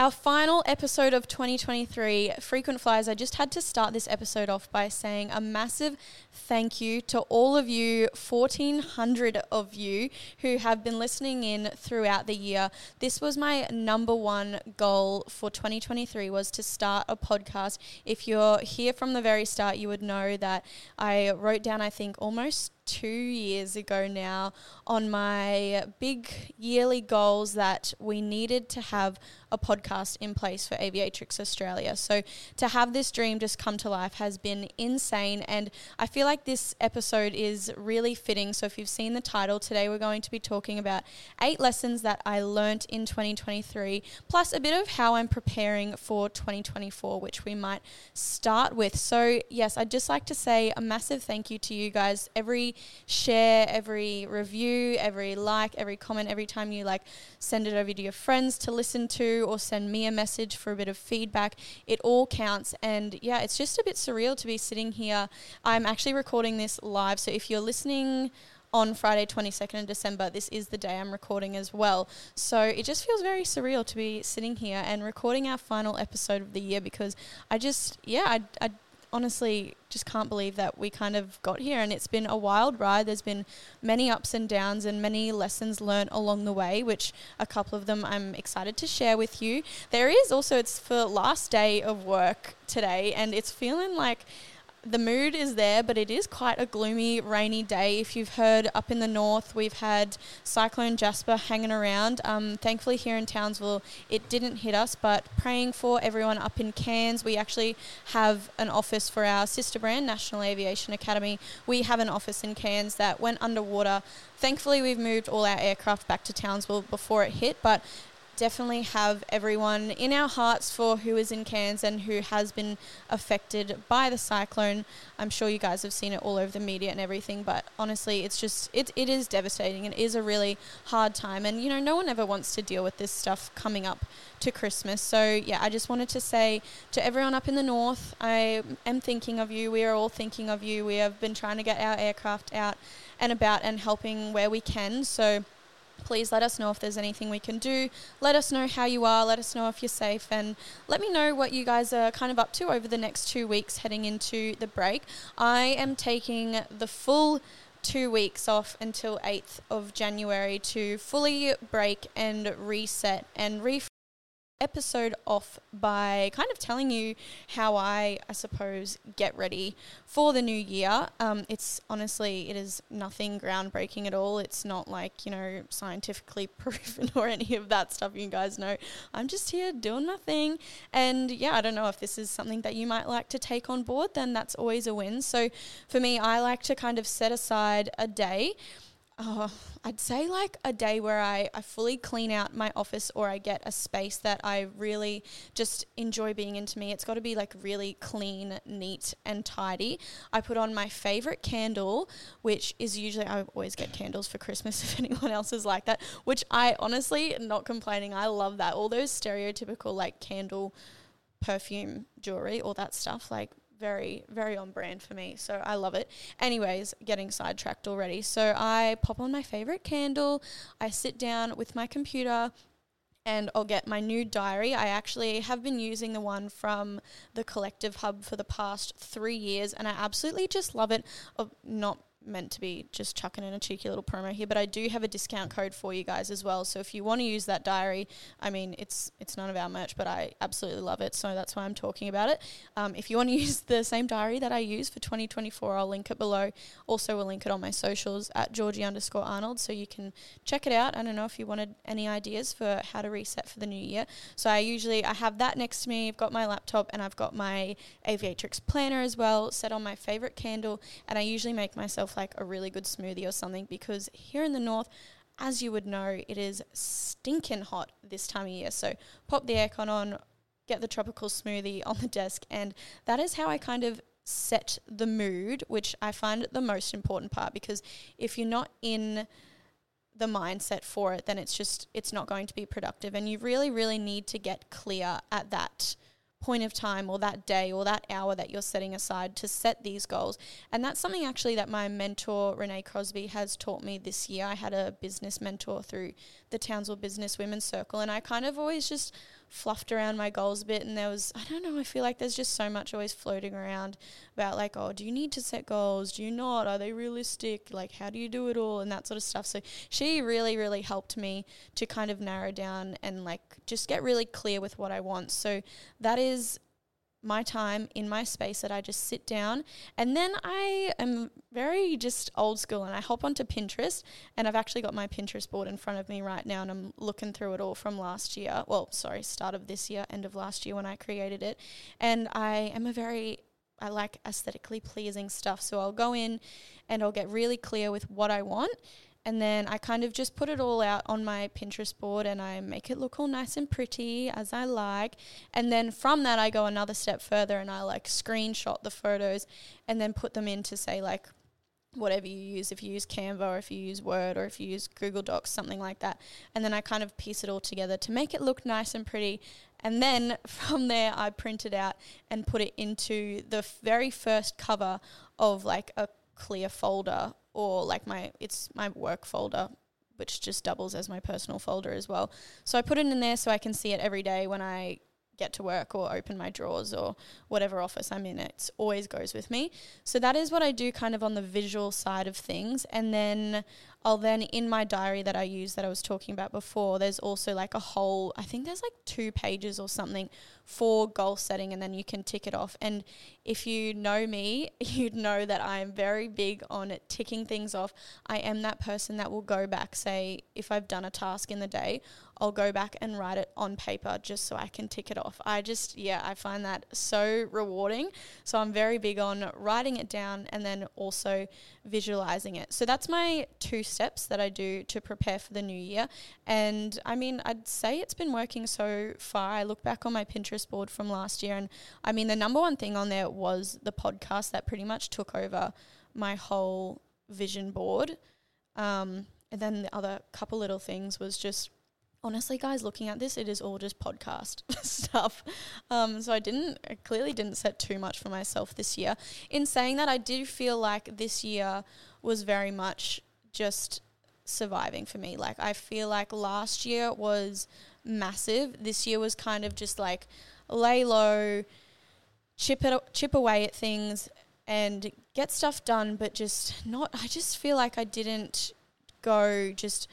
Our final episode of 2023, Frequent Flyers. I just had to start this episode off by saying a massive thank you to all of you, 1,400 of you who have been listening in throughout the year. This was my number one goal for 2023 was to start a podcast. If you're here from the very start, you would know that I wrote down, I think, almost two years ago now on my big yearly goals that we needed to have a podcast in place for Aviatrix Australia. So to have this dream just come to life has been insane. And I feel like this episode is really fitting. So if you've seen the title, today we're going to be talking about eight lessons that I learnt in 2023, plus a bit of how I'm preparing for 2024, which we might start with. So, yes, I'd just like to say a massive thank you to you guys. Every share, every review, every like, every comment, every time you like send it over to your friends to listen to or send me a message for a bit of feedback, it all counts. And yeah, it's just a bit surreal to be sitting here. I'm actually recording this live, so if you're listening on Friday, 22nd of December. This is the day I'm recording as well. So it just feels very surreal to be sitting here and recording our final episode of the year because I just, yeah, I, I honestly just can't believe that we kind of got here and it's been a wild ride. There's been many ups and downs and many lessons learned along the way, which a couple of them I'm excited to share with you. There is also, it's for last day of work today and it's feeling like the mood is there, but it is quite a gloomy, rainy day. If you've heard up in the north, we've had Cyclone Jasper hanging around. Um, thankfully, here in Townsville, it didn't hit us, but praying for everyone up in Cairns. We actually have an office for our sister brand, National Aviation Academy. We have an office in Cairns that went underwater. Thankfully, we've moved all our aircraft back to Townsville before it hit, but definitely have everyone in our hearts for who is in Cairns and who has been affected by the cyclone. I'm sure you guys have seen it all over the media and everything, but honestly, it's just it, it is devastating. It is a really hard time, and you know, no one ever wants to deal with this stuff coming up to Christmas. So yeah, I just wanted to say to everyone up in the north, I am thinking of you. We are all thinking of you. We have been trying to get our aircraft out and about and helping where we can. So please let us know if there's anything we can do. Let us know how you are. Let us know if you're safe. And let me know what you guys are kind of up to over the next two weeks heading into the break. I am taking the full two weeks off until 8th of January to fully break and reset and refresh episode off by kind of telling you how I, I suppose, get ready for the new year. Um, it's honestly, it is nothing groundbreaking at all. It's not like, you know, scientifically proven or any of that stuff you guys know. I'm just here doing my thing. And yeah, I don't know if this is something that you might like to take on board, then that's always a win. So for me, I like to kind of set aside a day oh, I'd say like a day where I, I fully clean out my office or I get a space that I really just enjoy being into me. It's got to be like really clean, neat, and tidy. I put on my favorite candle, which is usually, I always get candles for Christmas if anyone else is like that, which I honestly, not complaining, I love that. All those stereotypical like candle perfume jewelry, all that stuff. Like very, very on brand for me. So I love it. Anyways, getting sidetracked already. So I pop on my favorite candle. I sit down with my computer and I'll get my new diary. I actually have been using the one from the Collective Hub for the past three years, and I absolutely just love it. Of not meant to be just chucking in a cheeky little promo here, but I do have a discount code for you guys as well. So if you want to use that diary, I mean, it's it's none of our merch, but I absolutely love it. So that's why I'm talking about it. Um, if you want to use the same diary that I use for 2024, I'll link it below. Also, we'll link it on my socials at Georgie underscore Arnold, so you can check it out. I don't know if you wanted any ideas for how to reset for the new year. So I usually I have that next to me. I've got my laptop and I've got my Aviatrix planner as well, set on my favorite candle, and I usually make myself yourself like a really good smoothie or something because here in the north, as you would know, it is stinking hot this time of year. So pop the aircon on, get the tropical smoothie on the desk, and that is how I kind of set the mood, which I find the most important part because if you're not in the mindset for it, then it's just it's not going to be productive and you really really need to get clear at that point of time or that day or that hour that you're setting aside to set these goals. And that's something actually that my mentor, Renee Crosby, has taught me this year. I had a business mentor through the Townsville Business Women's Circle, and I kind of always just fluffed around my goals a bit and there was I don't know, I feel like there's just so much always floating around about like, oh, do you need to set goals? Do you not? Are they realistic? Like how do you do it all and that sort of stuff. So she really, really helped me to kind of narrow down and like just get really clear with what I want. So that is my time in my space that I just sit down and then I am very just old school and I hop onto Pinterest and I've actually got my Pinterest board in front of me right now and I'm looking through it all from last year. Well, sorry, start of this year, end of last year when I created it. And I am a very I like aesthetically pleasing stuff. So I'll go in and I'll get really clear with what I want and then I kind of just put it all out on my Pinterest board and I make it look all nice and pretty as I like. And then from that, I go another step further and I like screenshot the photos and then put them into, say, like whatever you use, if you use Canva or if you use Word or if you use Google Docs, something like that. And then I kind of piece it all together to make it look nice and pretty. And then from there, I print it out and put it into the very first cover of like a clear folder or like my it's my work folder which just doubles as my personal folder as well. So I put it in there so I can see it every day when I get to work or open my drawers or whatever office I'm in. It always goes with me. So that is what I do kind of on the visual side of things. And then I'll then in my diary that I use that I was talking about before, there's also like a whole, I think there's like two pages or something for goal setting, and then you can tick it off. And if you know me, you'd know that I'm very big on ticking things off. I am that person that will go back, say, if I've done a task in the day, I'll go back and write it on paper just so I can tick it off. I just, yeah, I find that so rewarding. So I'm very big on writing it down and then also visualizing it. So that's my two steps that I do to prepare for the new year. And I mean, I'd say it's been working so far. I look back on my Pinterest board from last year, and I mean, the number one thing on there was the podcast that pretty much took over my whole vision board. Um, and then the other couple little things was just honestly, guys, looking at this, it is all just podcast stuff. Um, so I didn't, I clearly didn't set too much for myself this year. In saying that, I do feel like this year was very much just surviving for me. Like, I feel like last year was massive. This year was kind of just like lay low, chip it, chip away at things, and get stuff done. But just not. I just feel like I didn't go just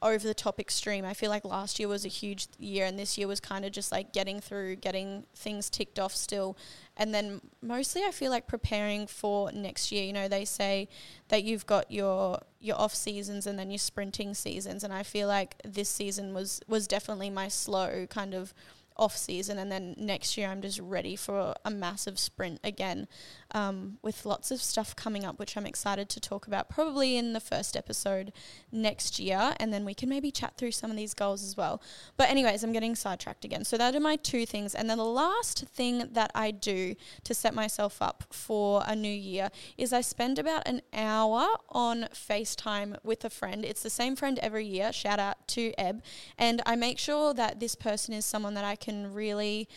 over the top extreme. I feel like last year was a huge year, and this year was kind of just like getting through, getting things ticked off still. And then mostly, I feel like preparing for next year. You know, they say that you've got your your off seasons and then your sprinting seasons, and I feel like this season was was definitely my slow kind of off season, and then next year I'm just ready for a massive sprint again, um, with lots of stuff coming up, which I'm excited to talk about probably in the first episode next year, and then we can maybe chat through some of these goals as well. But anyways, I'm getting sidetracked again. So that are my two things, and then the last thing that I do to set myself up for a new year is I spend about an hour on FaceTime with a friend. It's the same friend every year. Shout out to Eb, and I make sure that this person is someone that I can really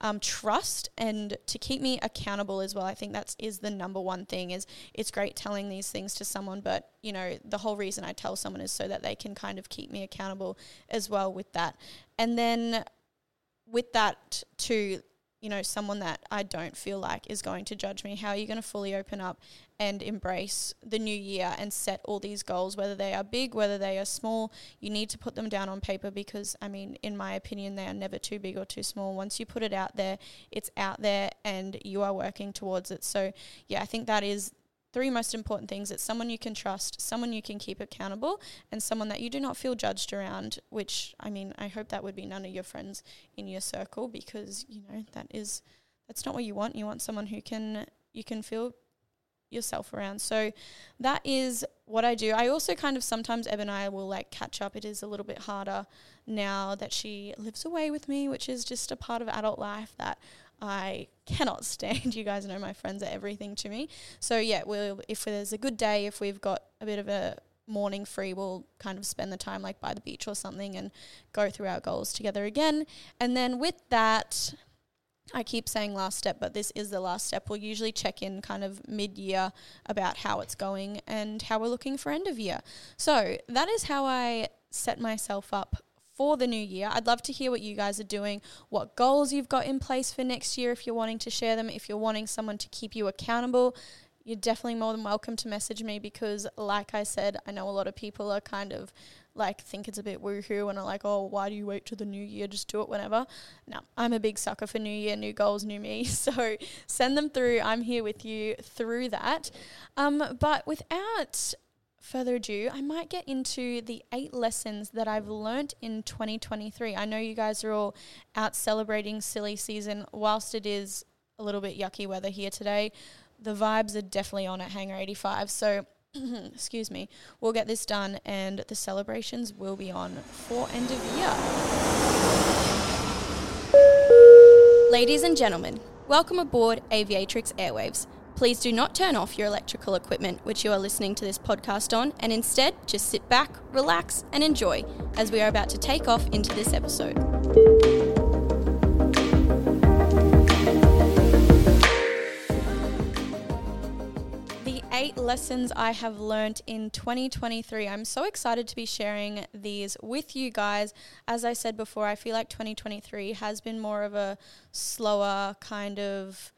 um, trust and to keep me accountable as well. I think that is is the number one thing. Is it's great telling these things to someone, but you know the whole reason I tell someone is so that they can kind of keep me accountable as well with that. And then with that too, you know, someone that I don't feel like is going to judge me? How are you going to fully open up and embrace the new year and set all these goals, whether they are big, whether they are small? You need to put them down on paper because, I mean, in my opinion, they are never too big or too small. Once you put it out there, it's out there and you are working towards it. So, yeah, I think that is three most important things it's someone you can trust someone you can keep accountable and someone that you do not feel judged around which i mean i hope that would be none of your friends in your circle because you know that is that's not what you want. You want someone who can you can feel yourself around. So that is what i do. I also kind of sometimes eb and i will like catch up. It is a little bit harder now that she lives away with me which is just a part of adult life that I cannot stand. You guys know my friends are everything to me. So yeah, we'll if there's a good day, if we've got a bit of a morning free, we'll kind of spend the time like by the beach or something and go through our goals together again. And then with that, I keep saying last step, but this is the last step. We'll usually check in kind of mid year about how it's going and how we're looking for end of year. So that is how I set myself up for the new year. I'd love to hear what you guys are doing, what goals you've got in place for next year if you're wanting to share them, if you're wanting someone to keep you accountable. You're definitely more than welcome to message me because, like I said, I know a lot of people are kind of like think it's a bit woohoo and are like, oh, why do you wait till the new year? Just do it whenever. No, I'm a big sucker for new year, new goals, new me. So send them through. I'm here with you through that. Um, but without further ado, I might get into the eight lessons that I've learnt in 2023. I know you guys are all out celebrating silly season, whilst it is a little bit yucky weather here today. The vibes are definitely on at Hangar 85. So, excuse me, we'll get this done and the celebrations will be on for end of year. Ladies and gentlemen, welcome aboard Aviatrix Airwaves. Please do not turn off your electrical equipment which you are listening to this podcast on, and instead just sit back, relax, and enjoy as we are about to take off into this episode. The eight lessons I have learnt in 2023. I'm so excited to be sharing these with you guys. As I said before, I feel like 2023 has been more of a slower kind of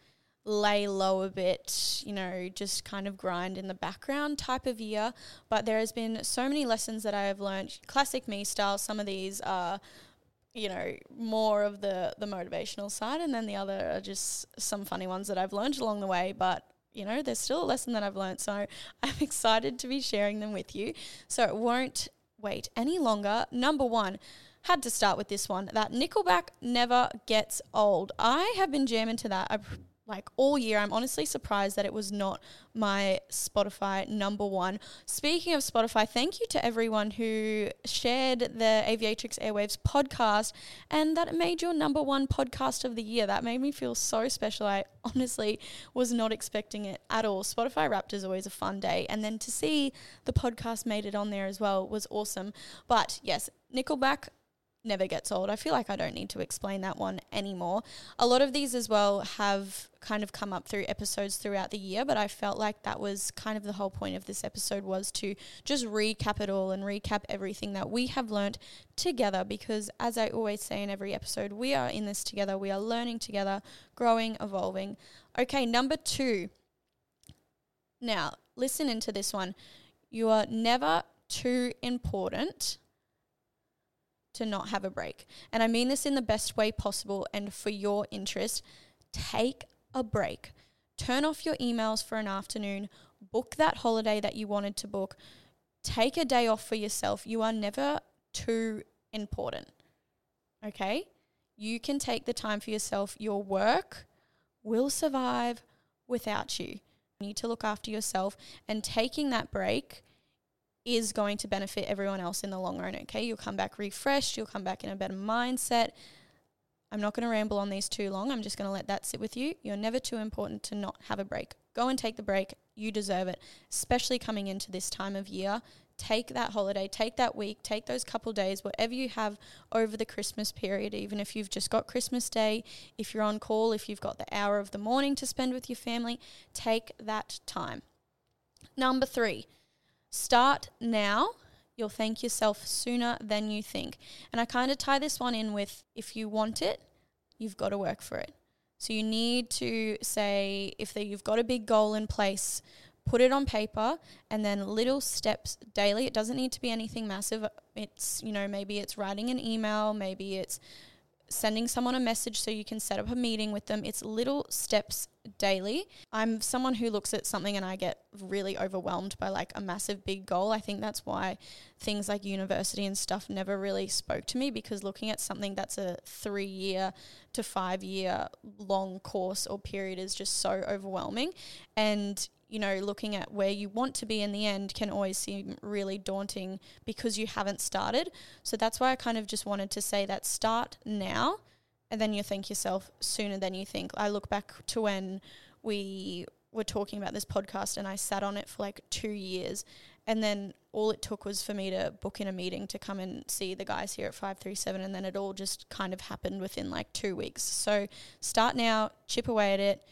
lay low a bit, you know, just kind of grind in the background type of year. But there has been so many lessons that I have learned, classic me style. Some of these are, you know, more of the the motivational side, and then the other are just some funny ones that I've learned along the way. But you know, there's still a lesson that I've learned, so I'm excited to be sharing them with you. So it won't wait any longer. Number one had to start with this one that Nickelback never gets old. I have been jamming to that. I like all year. I'm honestly surprised that it was not my Spotify number one. Speaking of Spotify, thank you to everyone who shared the Aviatrix Airwaves podcast and that made your number one podcast of the year. That made me feel so special. I honestly was not expecting it at all. Spotify Wrapped is always a fun day. And then to see the podcast made it on there as well was awesome. But yes, Nickelback never gets old. I feel like I don't need to explain that one anymore. A lot of these as well have kind of come up through episodes throughout the year, but I felt like that was kind of the whole point of this episode was to just recap it all and recap everything that we have learned together because as I always say in every episode, we are in this together. We are learning together, growing, evolving. Okay, number 2. Now, listen into this one. You are never too important to not have a break. And I mean this in the best way possible and for your interest. Take a break. Turn off your emails for an afternoon. Book that holiday that you wanted to book. Take a day off for yourself. You are never too important. Okay? You can take the time for yourself. Your work will survive without you. You need to look after yourself and taking that break is going to benefit everyone else in the long run. Okay, you'll come back refreshed, you'll come back in a better mindset. I'm not going to ramble on these too long. I'm just going to let that sit with you. You're never too important to not have a break. Go and take the break. You deserve it, especially coming into this time of year. Take that holiday, take that week, take those couple days, whatever you have over the Christmas period, even if you've just got Christmas Day, if you're on call, if you've got the hour of the morning to spend with your family, take that time. Number three, Start now. You'll thank yourself sooner than you think. And I kind of tie this one in with if you want it, you've got to work for it. So you need to say if the, you've got a big goal in place, put it on paper and then little steps daily. It doesn't need to be anything massive. It's, you know, maybe it's writing an email, maybe it's sending someone a message so you can set up a meeting with them. It's little steps daily. I'm someone who looks at something and I get really overwhelmed by like a massive big goal. I think that's why things like university and stuff never really spoke to me because looking at something that's a 3 year to 5 year long course or period is just so overwhelming and you know, looking at where you want to be in the end can always seem really daunting because you haven't started. So that's why I kind of just wanted to say that start now and then you think yourself sooner than you think. I look back to when we were talking about this podcast and I sat on it for like two years. And then all it took was for me to book in a meeting to come and see the guys here at 537. And then it all just kind of happened within like two weeks. So start now, chip away at it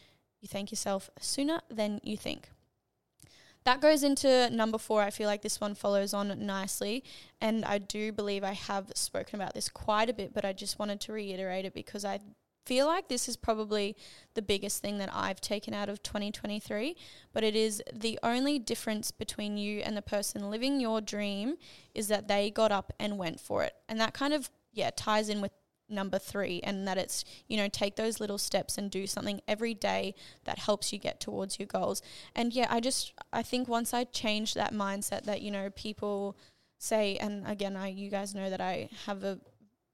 you thank yourself sooner than you think. that goes into number four. I feel like this one follows on nicely. And I do believe I have spoken about this quite a bit, but I just wanted to reiterate it because I feel like this is probably the biggest thing that I've taken out of 2023, but it is the only difference between you and the person living your dream is that they got up and went for it. And that kind of, yeah, ties in with number three, and that it's, you know, take those little steps and do something every day that helps you get towards your goals. And yeah, I just, I think once I changed that mindset that, you know, people say, and again, I, you guys know that I have a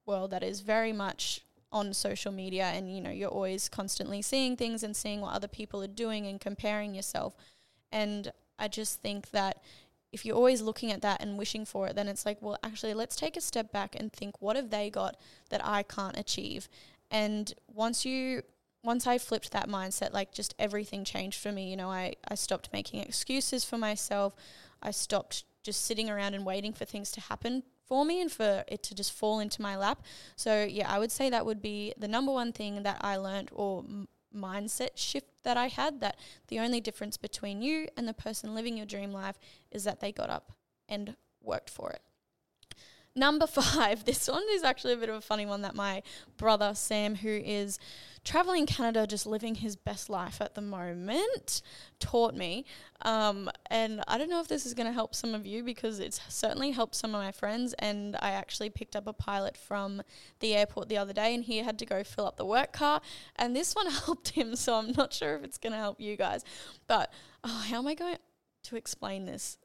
world that is very much on social media and you know you're always constantly seeing things and seeing what other people are doing and comparing yourself and i just think that if you're always looking at that and wishing for it then it's like well actually let's take a step back and think what have they got that i can't achieve and once you once I flipped that mindset, like just everything changed for me. You know, I, I stopped making excuses for myself. I stopped just sitting around and waiting for things to happen for me and for it to just fall into my lap. So, yeah, I would say that would be the number one thing that I learned or m- mindset shift that I had that the only difference between you and the person living your dream life is that they got up and worked for it. Number five, this one is actually a bit of a funny one that my brother Sam, who is traveling Canada, just living his best life at the moment, taught me. Um, and I don't know if this is going to help some of you because it's certainly helped some of my friends. And I actually picked up a pilot from the airport the other day and he had to go fill up the work car. And this one helped him. So I'm not sure if it's going to help you guys. But oh, how am I going to explain this?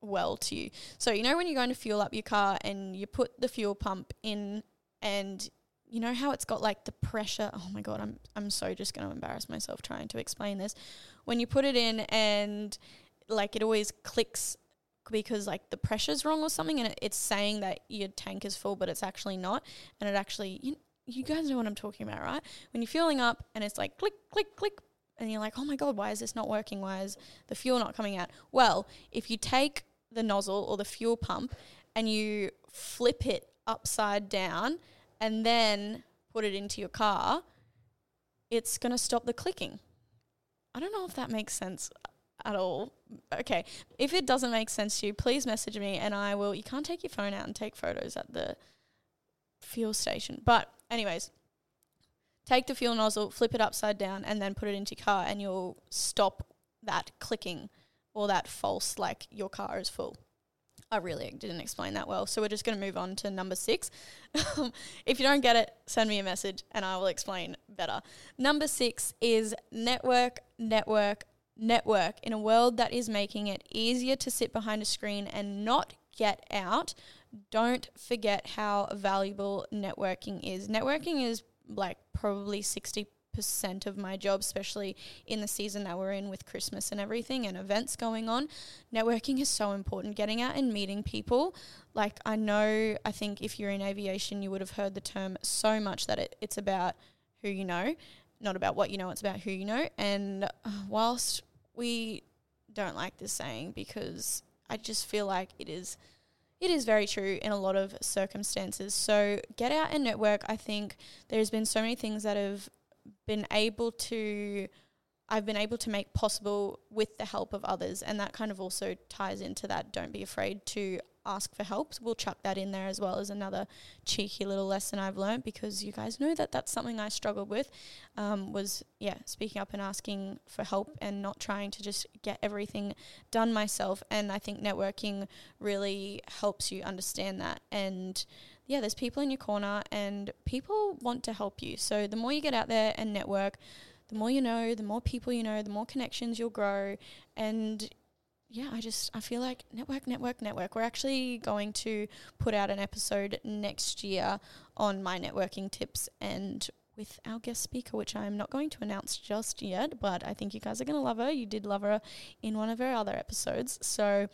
Well to you. So you know when you're going to fuel up your car and you put the fuel pump in and you know how it's got like the pressure. Oh my god, I'm I'm so just going to embarrass myself trying to explain this. When you put it in and like it always clicks because like the pressure's wrong or something and it, it's saying that your tank is full but it's actually not and it actually you, you guys know what I'm talking about, right? When you're fueling up and it's like click click click and you're like, "Oh my god, why is this not working? Why is the fuel not coming out?" Well, if you take the nozzle or the fuel pump and you flip it upside down and then put it into your car, it's going to stop the clicking. I don't know if that makes sense at all. Okay. If it doesn't make sense to you, please message me and I will. You can't take your phone out and take photos at the fuel station. But, anyways, take the fuel nozzle, flip it upside down, and then put it into your car, and you'll stop that clicking or that false, like your car is full. I really didn't explain that well. So we're just going to move on to number six. if you don't get it, send me a message and I will explain better. Number six is network, network, network. In a world that is making it easier to sit behind a screen and not get out, don't forget how valuable networking is. Networking is like probably 60 percent of my job, especially in the season that we're in with Christmas and everything and events going on. Networking is so important. Getting out and meeting people. Like I know, I think if you're in aviation, you would have heard the term so much that it, it's about who you know, not about what you know. It's about who you know. And uh, whilst we don't like this saying because I just feel like it is it is very true in a lot of circumstances. So get out and network. I think there's been so many things that have been able to I've been able to make possible with the help of others. And that kind of also ties into that don't be afraid to ask for help. So we'll chuck that in there as well as another cheeky little lesson I've learned because you guys know that that's something I struggled with um, was yeah speaking up and asking for help and not trying to just get everything done myself and I think networking really helps you understand that and yeah, there's people in your corner and people want to help you. So the more you get out there and network, the more you know, the more people you know, the more connections you'll grow. And yeah, I just I feel like network, network, network. We're actually going to put out an episode next year on my networking tips and with our guest speaker, which I'm not going to announce just yet, but I think you guys are going to love her. You did love her in one of her other episodes. So,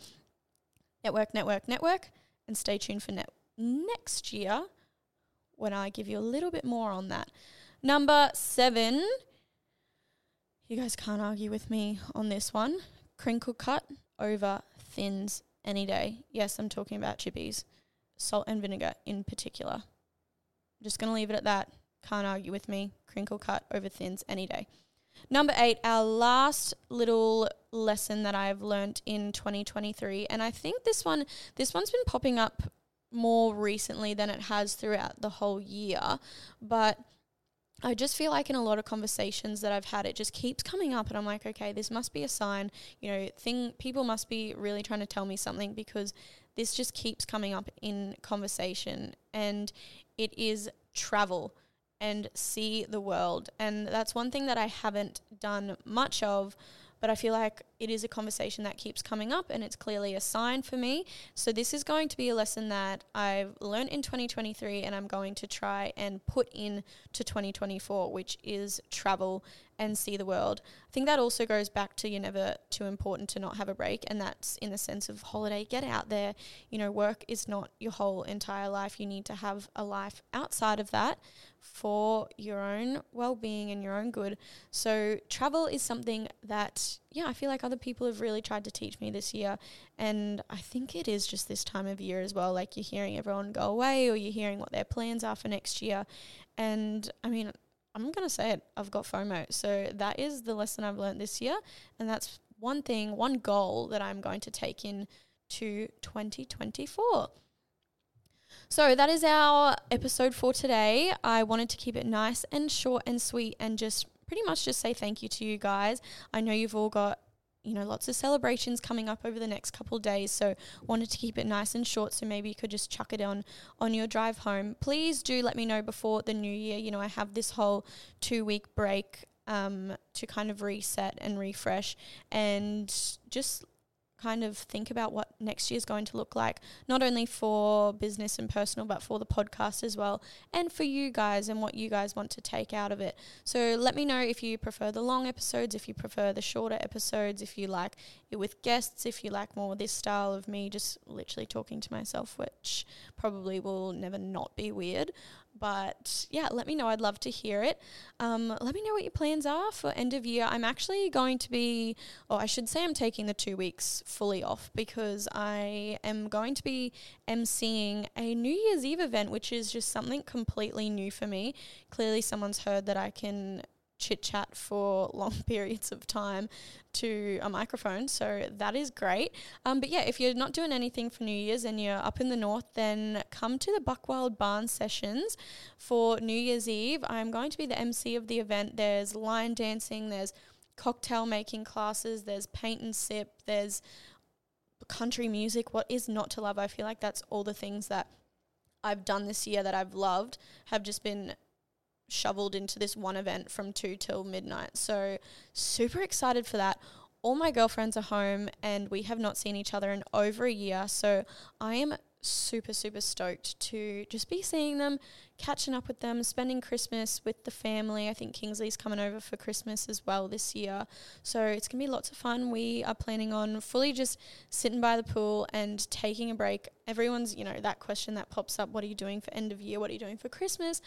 network, network, network, and stay tuned for net next year when I give you a little bit more on that. Number seven, you guys can't argue with me on this one. Crinkle cut over thins any day. Yes, I'm talking about chippies, salt and vinegar in particular. I'm just going to leave it at that. Can't argue with me. Crinkle cut over thins any day. Number eight, our last little lesson that I've learned in 2023, and I think this one, this one's been popping up more recently than it has throughout the whole year, but I just feel like in a lot of conversations that I've had, it just keeps coming up, and I'm like, okay, this must be a sign. You know, thing people must be really trying to tell me something because this just keeps coming up in conversation, and it is travel and see the world. And that's one thing that I haven't done much of, but I feel like it is a conversation that keeps coming up and it's clearly a sign for me. So, this is going to be a lesson that I've learned in 2023 and I'm going to try and put in to 2024, which is travel and see the world. I think that also goes back to you're never too important to not have a break, and that's in the sense of holiday. Get out there. You know, work is not your whole entire life. You need to have a life outside of that for your own well being and your own good. So, travel is something that, yeah, I feel like other people have really tried to teach me this year. And I think it is just this time of year as well. Like, you're hearing everyone go away or you're hearing what their plans are for next year. And I mean, I'm going to say it, I've got FOMO. So, that is the lesson I've learned this year. And that's one thing, one goal that I'm going to take in to 2024. So that is our episode for today. I wanted to keep it nice and short and sweet and just pretty much just say thank you to you guys. I know you've all got you know lots of celebrations coming up over the next couple days so wanted to keep it nice and short so maybe you could just chuck it on on your drive home please do let me know before the new year you know i have this whole two week break um, to kind of reset and refresh and just kind of think about what next year is going to look like, not only for business and personal, but for the podcast as well, and for you guys and what you guys want to take out of it. So let me know if you prefer the long episodes, if you prefer the shorter episodes, if you like it with guests, if you like more this style of me just literally talking to myself, which probably will never not be weird. But yeah, let me know. I'd love to hear it. Um, let me know what your plans are for end of year. I'm actually going to be, or I should say, I'm taking the two weeks fully off because I am going to be emceeing a New Year's Eve event, which is just something completely new for me. Clearly, someone's heard that I can chit chat for long periods of time to a microphone. So that is great. Um, but yeah, if you're not doing anything for New Year's and you're up in the north, then come to the Buckwild Barn sessions for New Year's Eve. I'm going to be the MC of the event. There's lion dancing, there's cocktail making classes, there's paint and sip, there's country music. What is not to love? I feel like that's all the things that I've done this year that I've loved have just been shoveled into this one event from 2 till midnight. So, super excited for that. All my girlfriends are home and we have not seen each other in over a year. So, I am super, super stoked to just be seeing them, catching up with them, spending Christmas with the family. I think Kingsley's coming over for Christmas as well this year. So it's going to be lots of fun. We are planning on fully just sitting by the pool and taking a break. Everyone's, you know, that question that pops up what are you doing for end of year? What are you doing for Christmas?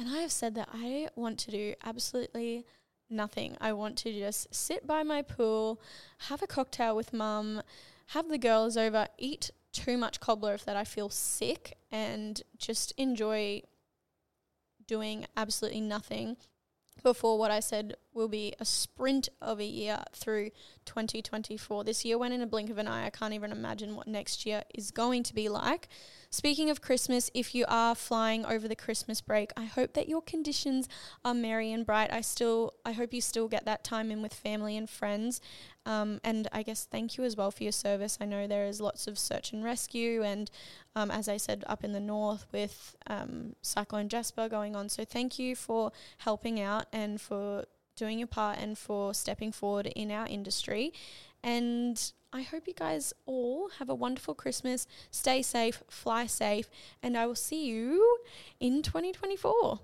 And I have said that I want to do absolutely nothing. I want to just sit by my pool, have a cocktail with mum, have the girls over, eat too much cobbler if that I feel sick and just enjoy doing absolutely nothing before what I said will be a sprint of a year through 2024. This year went in a blink of an eye. I can't even imagine what next year is going to be like. Speaking of Christmas, if you are flying over the Christmas break, I hope that your conditions are merry and bright. I still, I hope you still get that time in with family and friends. Um, and I guess thank you as well for your service. I know there is lots of search and rescue, and um, as I said, up in the north with um, Cyclone Jasper going on. So thank you for helping out and for doing your part and for stepping forward in our industry. And I hope you guys all have a wonderful Christmas. Stay safe, fly safe, and I will see you in 2024.